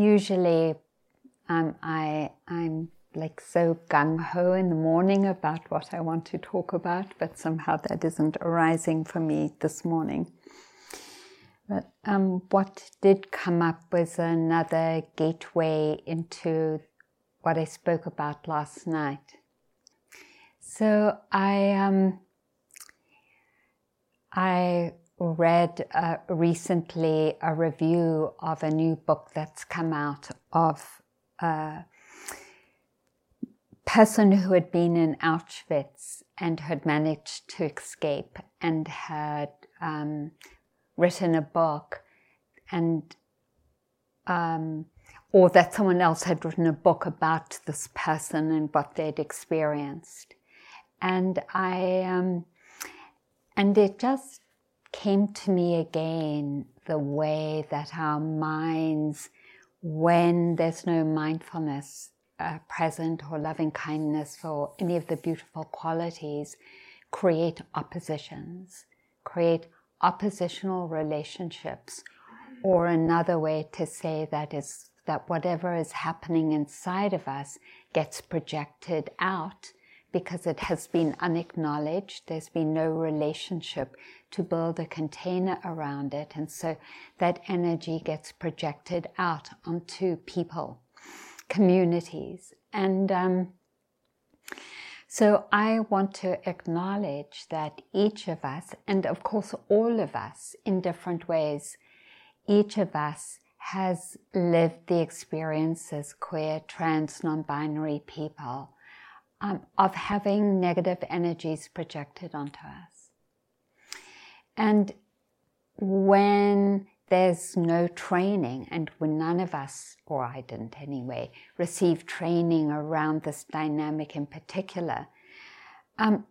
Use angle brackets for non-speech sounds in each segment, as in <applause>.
usually um, I, I'm like so gung ho in the morning about what I want to talk about, but somehow that isn't arising for me this morning. But um, what did come up was another gateway into what I spoke about last night. So I um, I read uh, recently a review of a new book that's come out of a person who had been in Auschwitz and had managed to escape and had um, written a book and um, or that someone else had written a book about this person and what they'd experienced. And i um, and it just came to me again the way that our minds when there's no mindfulness uh, present or loving kindness or any of the beautiful qualities create oppositions create oppositional relationships, or another way to say that is that whatever is happening inside of us gets projected out because it has been unacknowledged. There's been no relationship to build a container around it. And so that energy gets projected out onto people, communities. And um, so I want to acknowledge that each of us, and of course all of us in different ways, each of us has lived the experience as queer, trans, non-binary people um, of having negative energies projected onto us. And when there's no training, and when none of us, or I didn't anyway, receive training around this dynamic in particular. Um,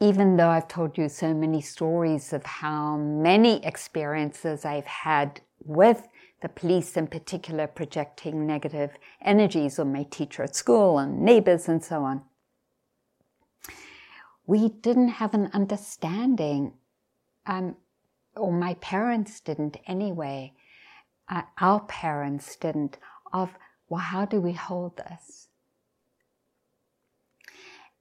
even though I've told you so many stories of how many experiences I've had with the police in particular projecting negative energies on my teacher at school and neighbors and so on, we didn't have an understanding um, or my parents didn't anyway, uh, our parents didn't, of, well, how do we hold this?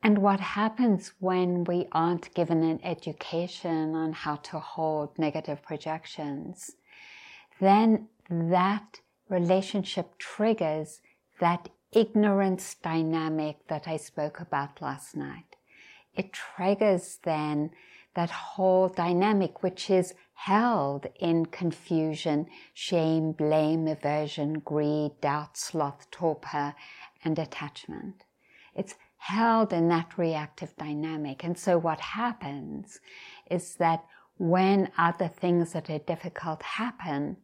And what happens when we aren't given an education on how to hold negative projections, then that relationship triggers that ignorance dynamic that I spoke about last night. It triggers then that whole dynamic, which is held in confusion, shame, blame, aversion, greed, doubt, sloth, torpor, and attachment. It's held in that reactive dynamic. And so what happens is that when other things that are difficult happen,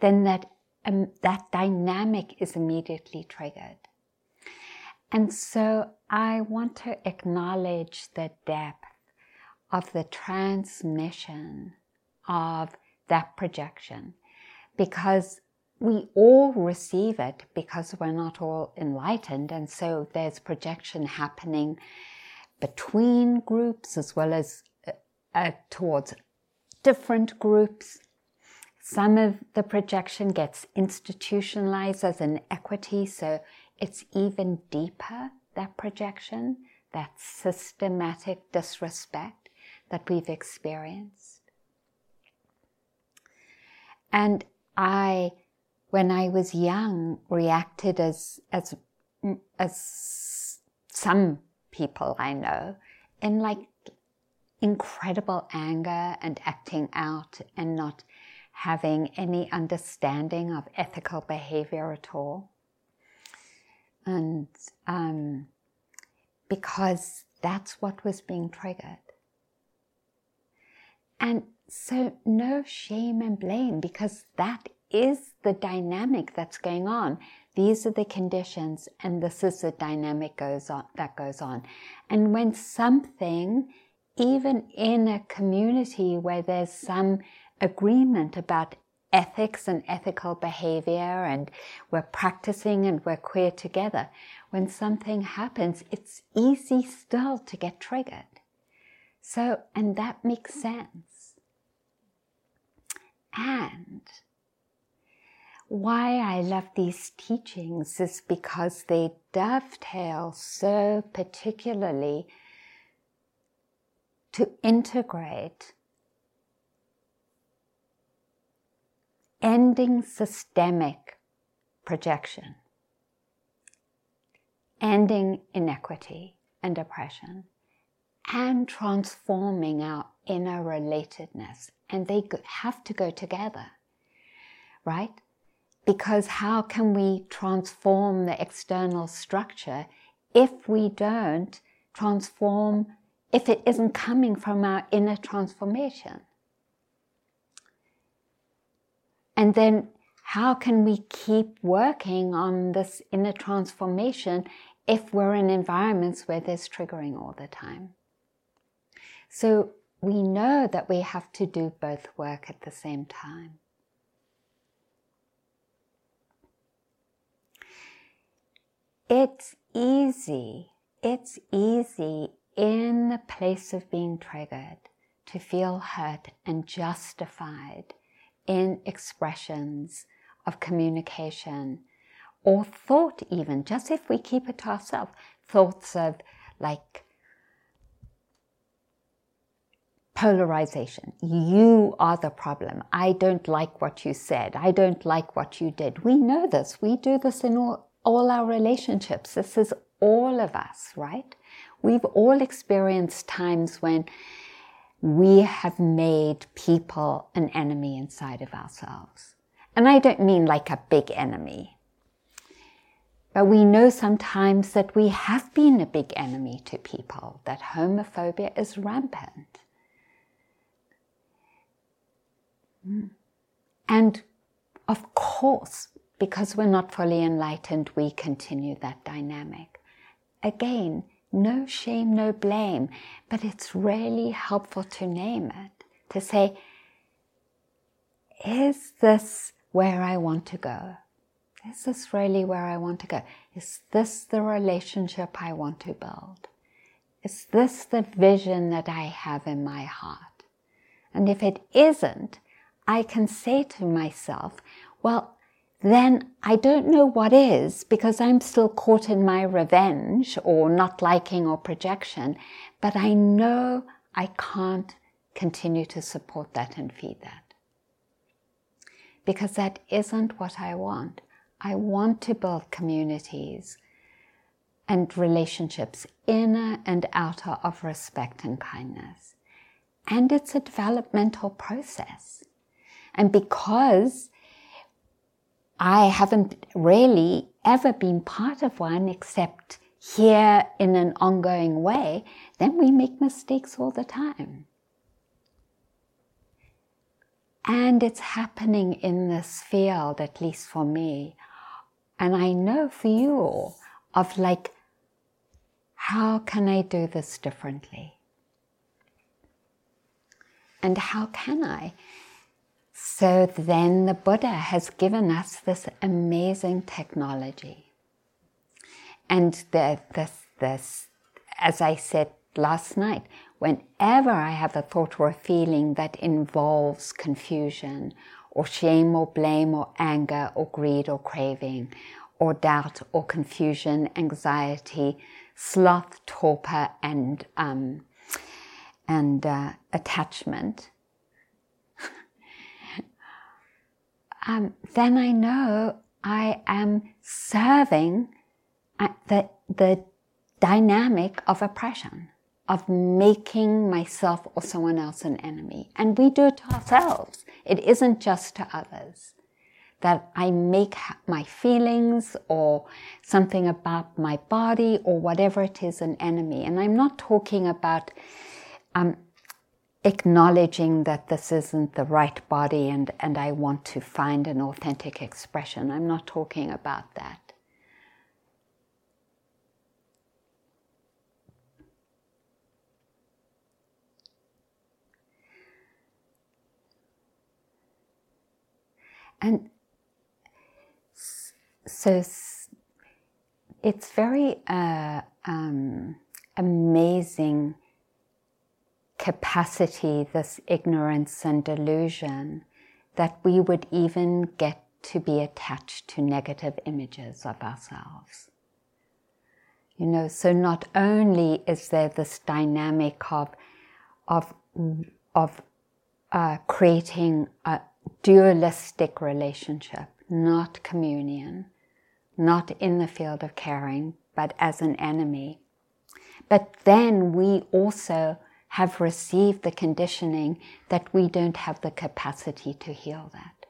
then that, um, that dynamic is immediately triggered. And so I want to acknowledge the depth of the transmission of that projection because we all receive it because we're not all enlightened and so there's projection happening between groups as well as uh, towards different groups some of the projection gets institutionalized as an equity so it's even deeper that projection that systematic disrespect that we've experienced. And I, when I was young, reacted as, as, as some people I know in like incredible anger and acting out and not having any understanding of ethical behavior at all. And um, because that's what was being triggered. And so, no shame and blame because that is the dynamic that's going on. These are the conditions, and this is the dynamic goes on, that goes on. And when something, even in a community where there's some agreement about ethics and ethical behavior, and we're practicing and we're queer together, when something happens, it's easy still to get triggered. So, and that makes sense. And why I love these teachings is because they dovetail so particularly to integrate ending systemic projection, ending inequity and oppression, and transforming our inner relatedness. And they have to go together, right? Because how can we transform the external structure if we don't transform, if it isn't coming from our inner transformation? And then how can we keep working on this inner transformation if we're in environments where there's triggering all the time? So we know that we have to do both work at the same time. It's easy, it's easy in the place of being triggered to feel hurt and justified in expressions of communication or thought, even, just if we keep it to ourselves, thoughts of like polarization. You are the problem. I don't like what you said. I don't like what you did. We know this. We do this in all, all our relationships. This is all of us, right? We've all experienced times when we have made people an enemy inside of ourselves. And I don't mean like a big enemy. But we know sometimes that we have been a big enemy to people, that homophobia is rampant. Hmm. And of course, because we're not fully enlightened, we continue that dynamic. Again, no shame, no blame, but it's really helpful to name it, to say, is this where I want to go? Is this really where I want to go? Is this the relationship I want to build? Is this the vision that I have in my heart? And if it isn't, I can say to myself, well, then I don't know what is because I'm still caught in my revenge or not liking or projection, but I know I can't continue to support that and feed that. Because that isn't what I want. I want to build communities and relationships, inner and outer, of respect and kindness. And it's a developmental process. And because I haven't really ever been part of one except here in an ongoing way, then we make mistakes all the time. And it's happening in this field, at least for me. And I know for you all, of like, how can I do this differently? And how can I? So then the Buddha has given us this amazing technology. And the, this, this, as I said last night, whenever I have a thought or a feeling that involves confusion or shame or blame or anger or greed or craving or doubt or confusion, anxiety, sloth, torpor, and, um, and uh, attachment, um, then I know I am serving uh, the, the dynamic of oppression, of making myself or someone else an enemy. And we do it to ourselves. It isn't just to others. That I make my feelings or something about my body or whatever it is an enemy. And I'm not talking about um, acknowledging that this isn't the right body and, and I want to find an authentic expression. I'm not talking about that. And so it's very uh, um, amazing capacity, this ignorance and delusion, that we would even get to be attached to negative images of ourselves. You know, so not only is there this dynamic of, of, of uh, creating a dualistic relationship, not communion, not in the field of caring, but as an enemy. But then we also have received the conditioning that we don't have the capacity to heal that.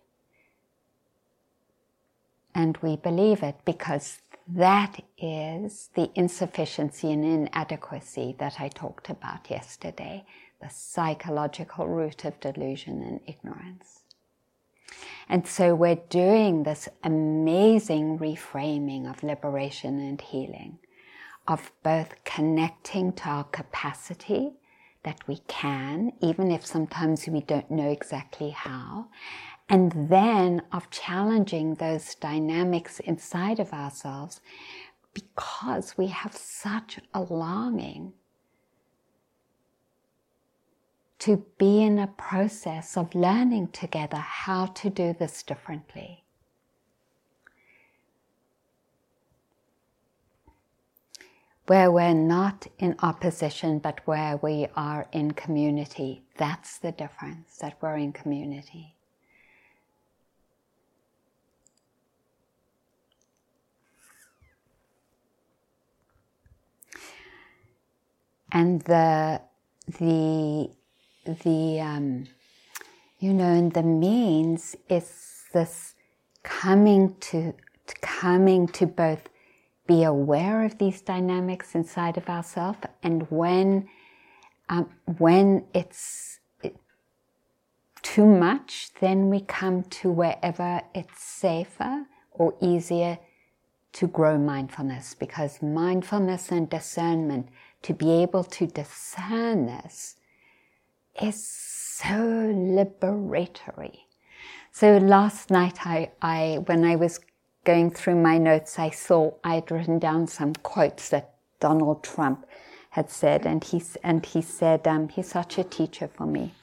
And we believe it because that is the insufficiency and inadequacy that I talked about yesterday, the psychological root of delusion and ignorance. And so we're doing this amazing reframing of liberation and healing, of both connecting to our capacity that we can, even if sometimes we don't know exactly how, and then of challenging those dynamics inside of ourselves because we have such a longing to be in a process of learning together how to do this differently. Where we're not in opposition, but where we are in community. That's the difference, that we're in community. and the the the um, you know and the means is this coming to coming to both be aware of these dynamics inside of ourselves and when um, when it's too much then we come to wherever it's safer or easier to grow mindfulness because mindfulness and discernment to be able to discern this is so liberatory. So last night, I, I, when I was going through my notes, I saw I'd written down some quotes that Donald Trump had said, and he, and he said, um, he's such a teacher for me.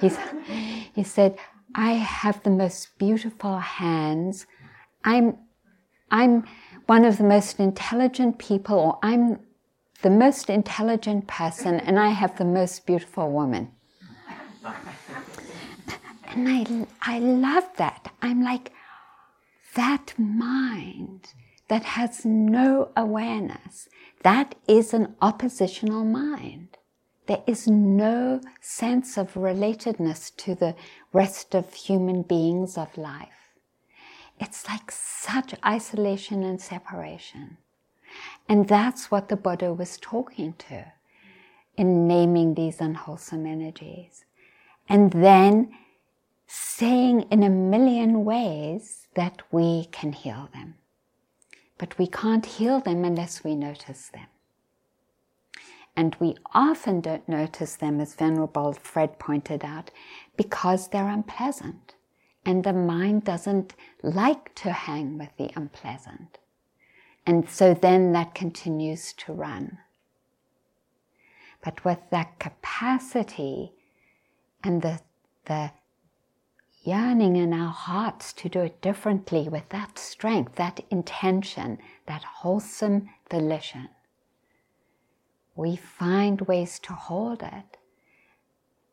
He's, <laughs> he said, I have the most beautiful hands. I'm, I'm one of the most intelligent people, or I'm the most intelligent person and I have the most beautiful woman. <laughs> And I, I love that. I'm like, that mind that has no awareness, that is an oppositional mind. There is no sense of relatedness to the rest of human beings of life. It's like such isolation and separation. And that's what the Buddha was talking to in naming these unwholesome energies. And then saying in a million ways that we can heal them. But we can't heal them unless we notice them. And we often don't notice them, as Venerable Fred pointed out, because they're unpleasant. And the mind doesn't like to hang with the unpleasant. And so then that continues to run. But with that capacity and the, the yearning in our hearts to do it differently with that strength, that intention, that wholesome volition, we find ways to hold it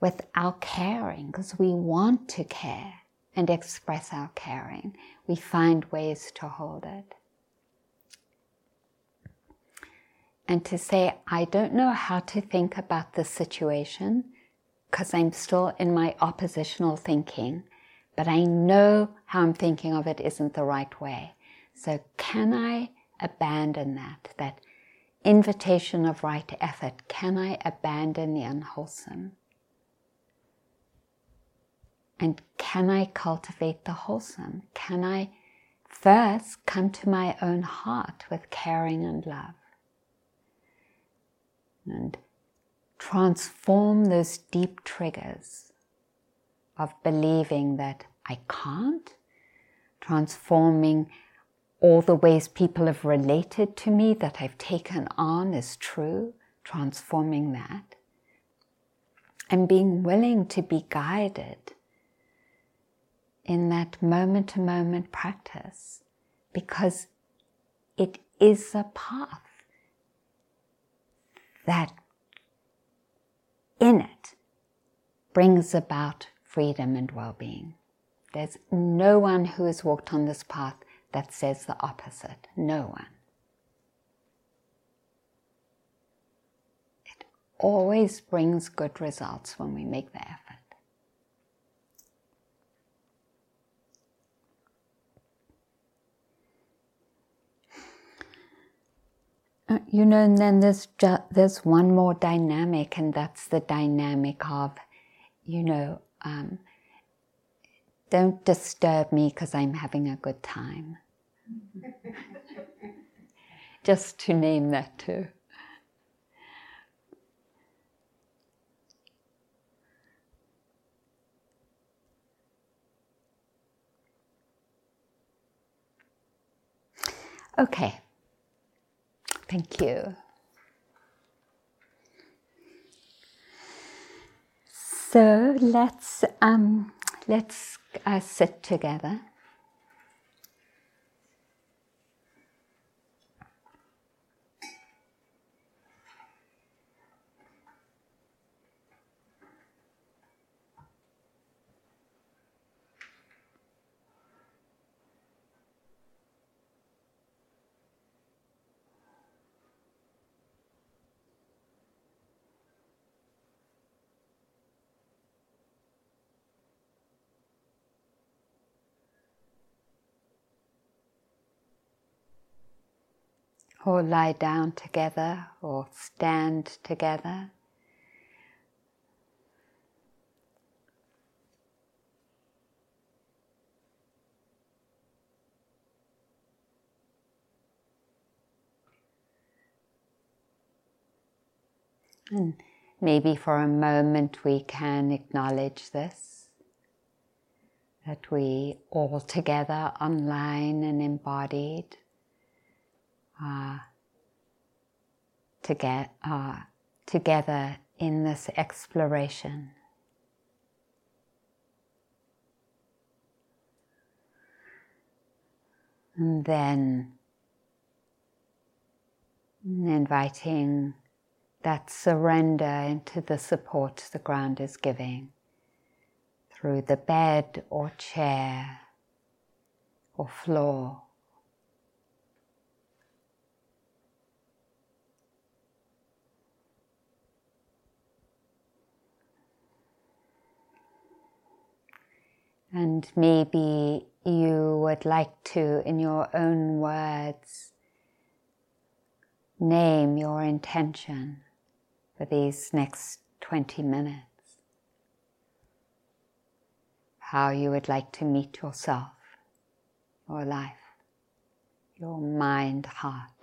without caring because we want to care and express our caring. We find ways to hold it. and to say, I don't know how to think about this situation because I'm still in my oppositional thinking, but I know how I'm thinking of it isn't the right way. So, can I abandon that? That invitation of right effort, can I abandon the unwholesome? And can I cultivate the wholesome? Can I first come to my own heart with caring and love? and transform those deep triggers of believing that I can't, transforming all the ways people have related to me that I've taken on as true, transforming that, and being willing to be guided in that moment to moment practice because it is a path that in it brings about freedom and well being. There's no one who has walked on this path that says the opposite. No one. It always brings good results when we make the effort. Uh, you know, and then there's ju- there's one more dynamic, and that's the dynamic of, you know, um, don't disturb me because I'm having a good time. <laughs> Just to name that too. Okay. Thank you. So let's um, let's uh, sit together. Or lie down together or stand together. And maybe for a moment we can acknowledge this that we all together online and embodied uh, to get uh, together in this exploration. And then inviting that surrender into the support the ground is giving through the bed or chair or floor. And maybe you would like to, in your own words, name your intention for these next 20 minutes. How you would like to meet yourself, your life, your mind, heart.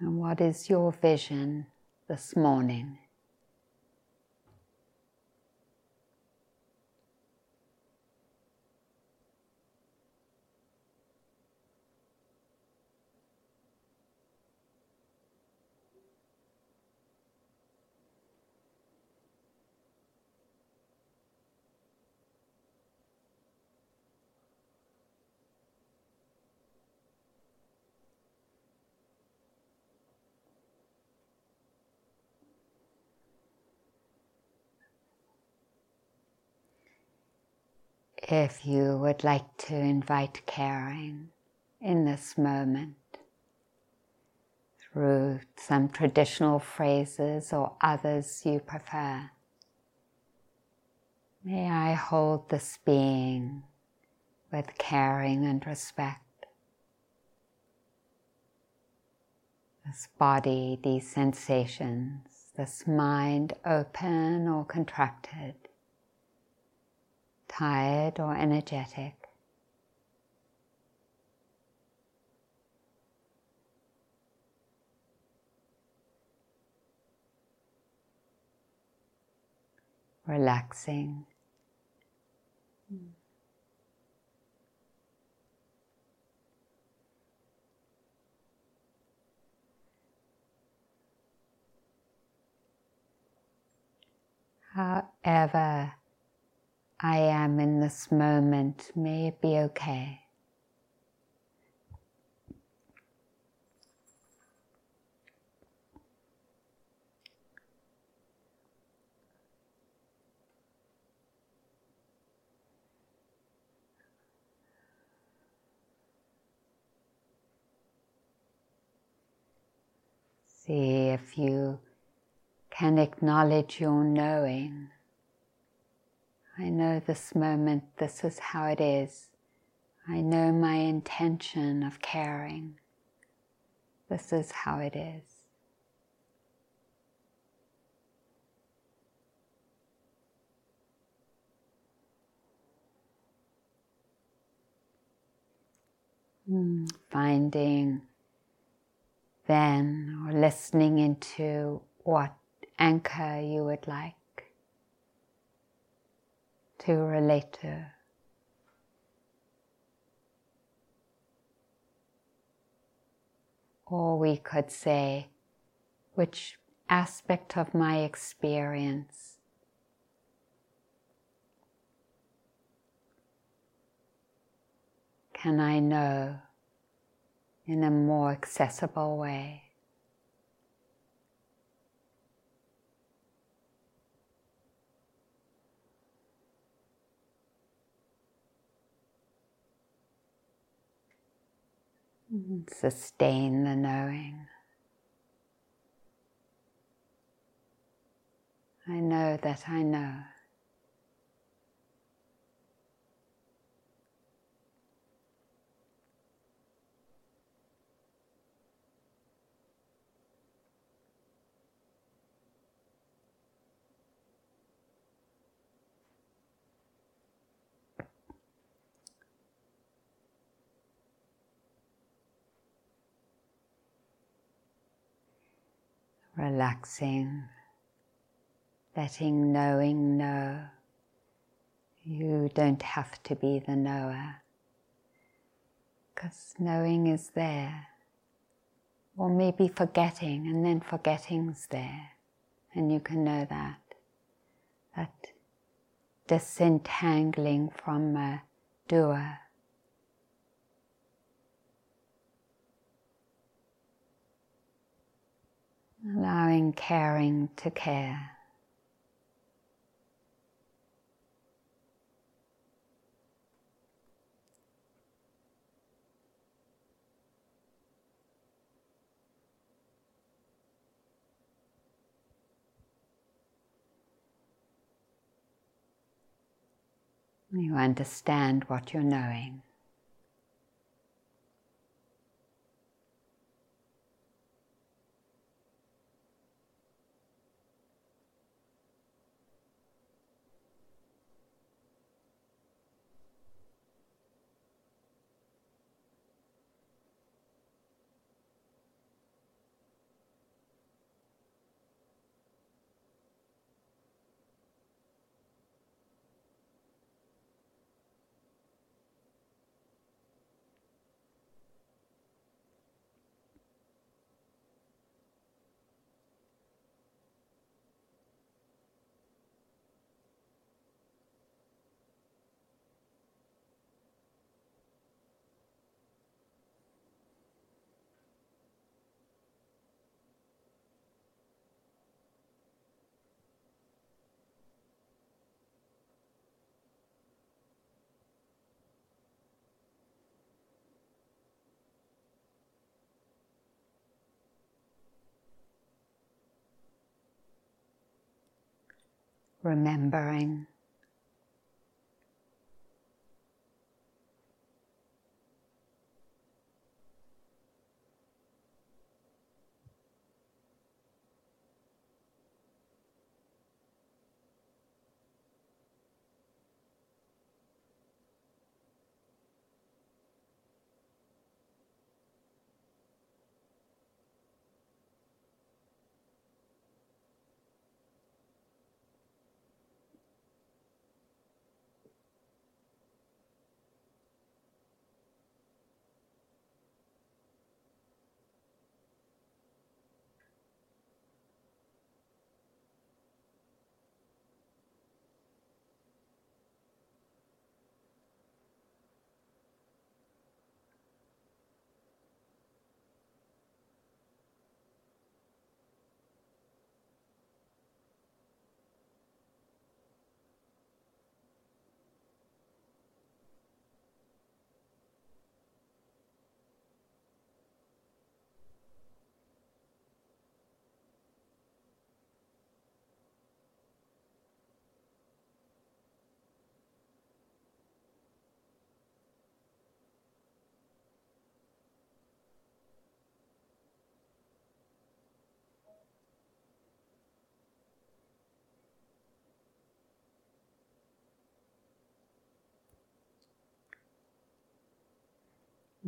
And what is your vision this morning? If you would like to invite caring in this moment through some traditional phrases or others you prefer. May I hold this being with caring and respect. This body, these sensations, this mind open or contracted tired or energetic. Relaxing. However I am in this moment, may it be okay. See if you can acknowledge your knowing. I know this moment, this is how it is. I know my intention of caring. This is how it is. Hmm, finding then or listening into what anchor you would like to relate to. Or we could say, which aspect of my experience can I know in a more accessible way. Sustain the knowing. I know that I know. Relaxing, letting knowing know. You don't have to be the knower, because knowing is there. Or maybe forgetting, and then forgetting's there, and you can know that. That disentangling from a doer. Allowing caring to care. You understand what you're knowing. Remembering.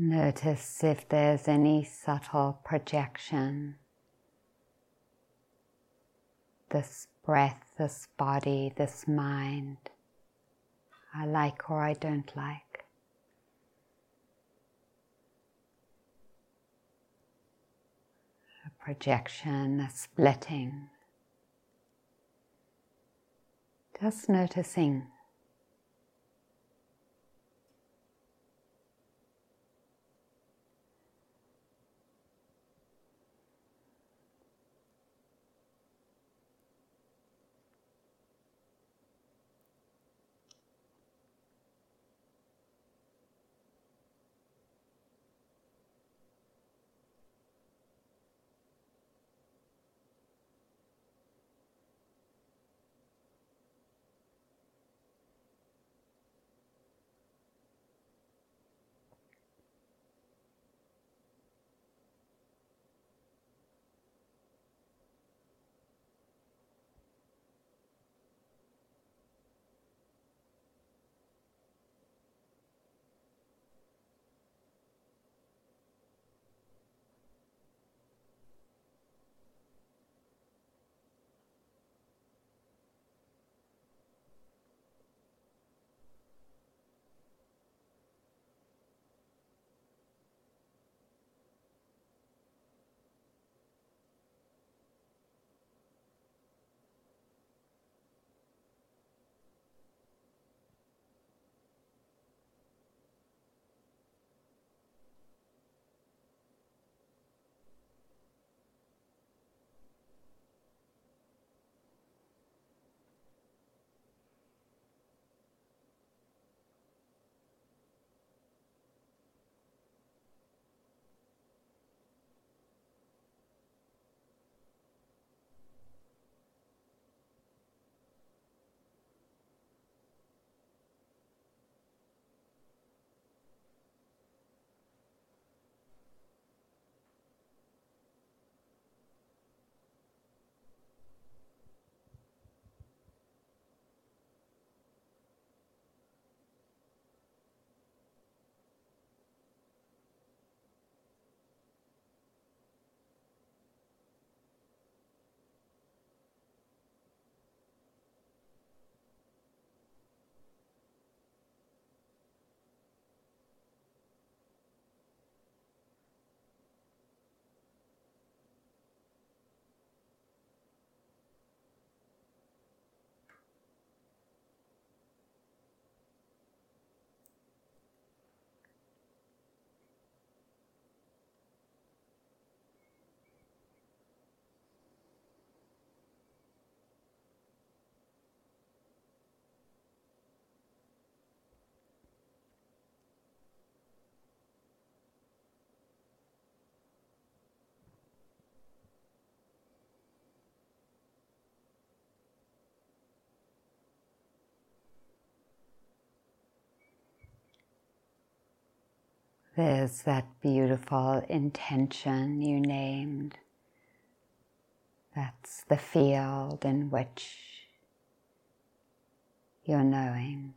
Notice if there's any subtle projection. This breath, this body, this mind. I like or I don't like. A projection, a splitting. Just noticing. There's that beautiful intention you named. That's the field in which you're knowing.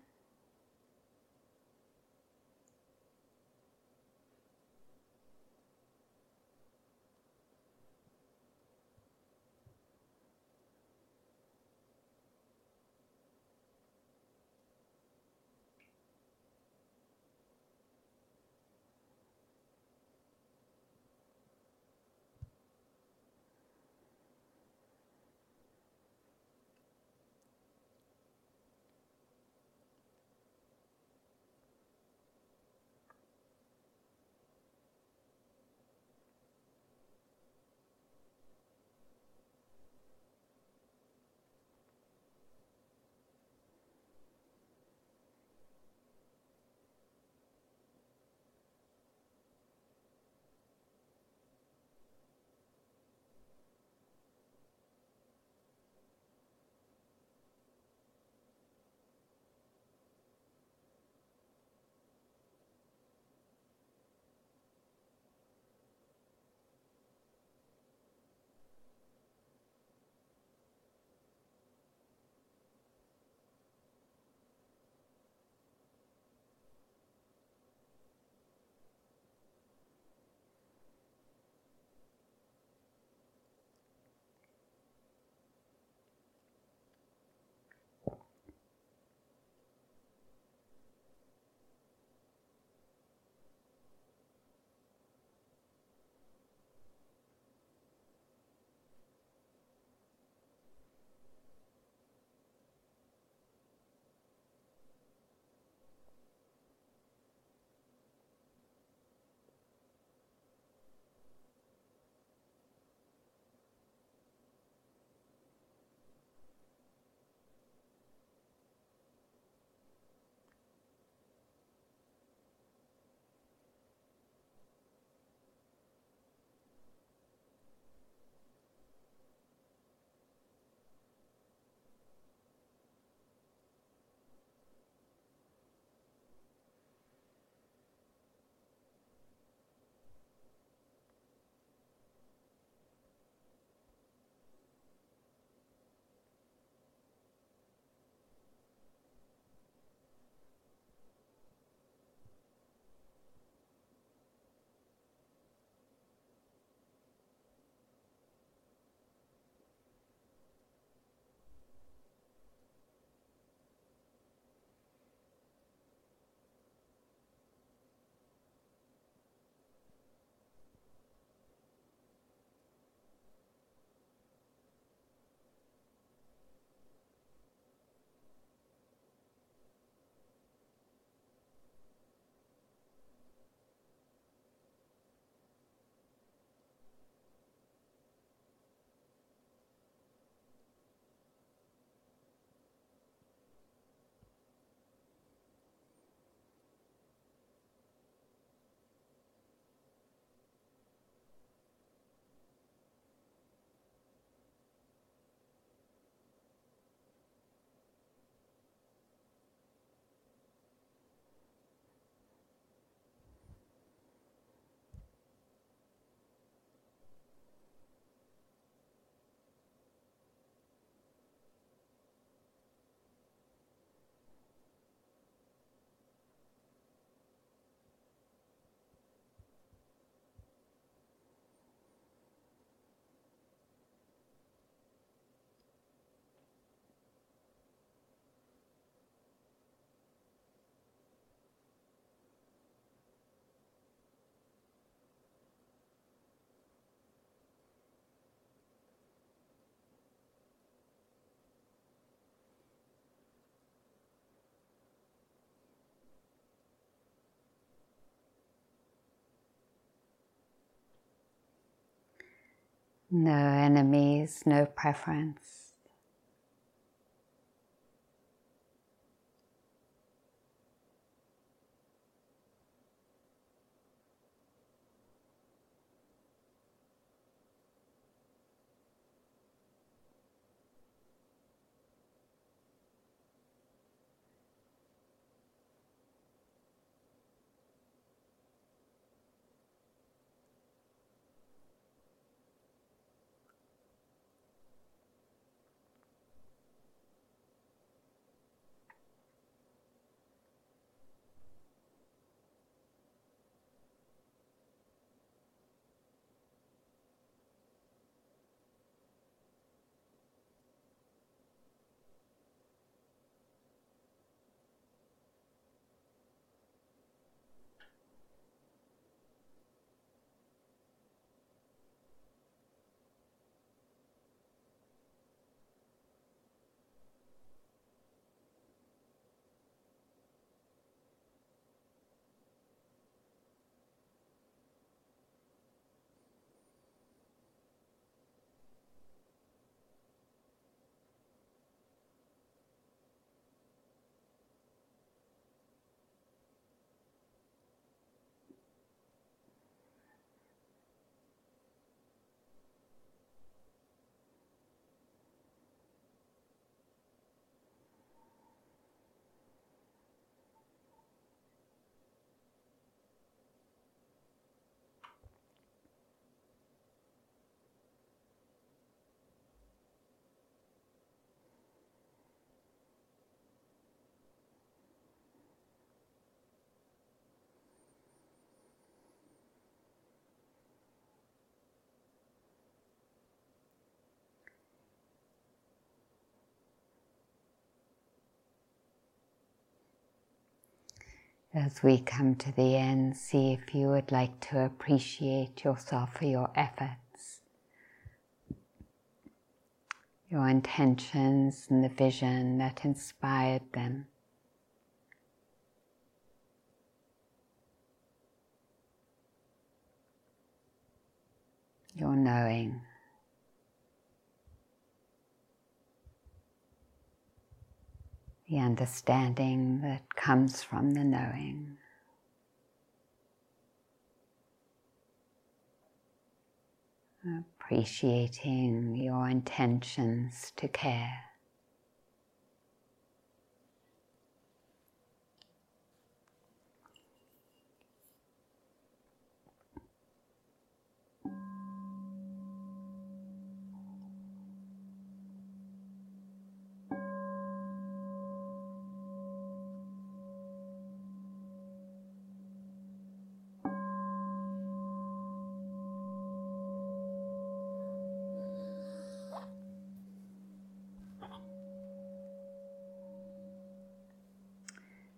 No enemies, no preference. As we come to the end, see if you would like to appreciate yourself for your efforts, your intentions, and the vision that inspired them. Your knowing. The understanding that comes from the knowing. Appreciating your intentions to care.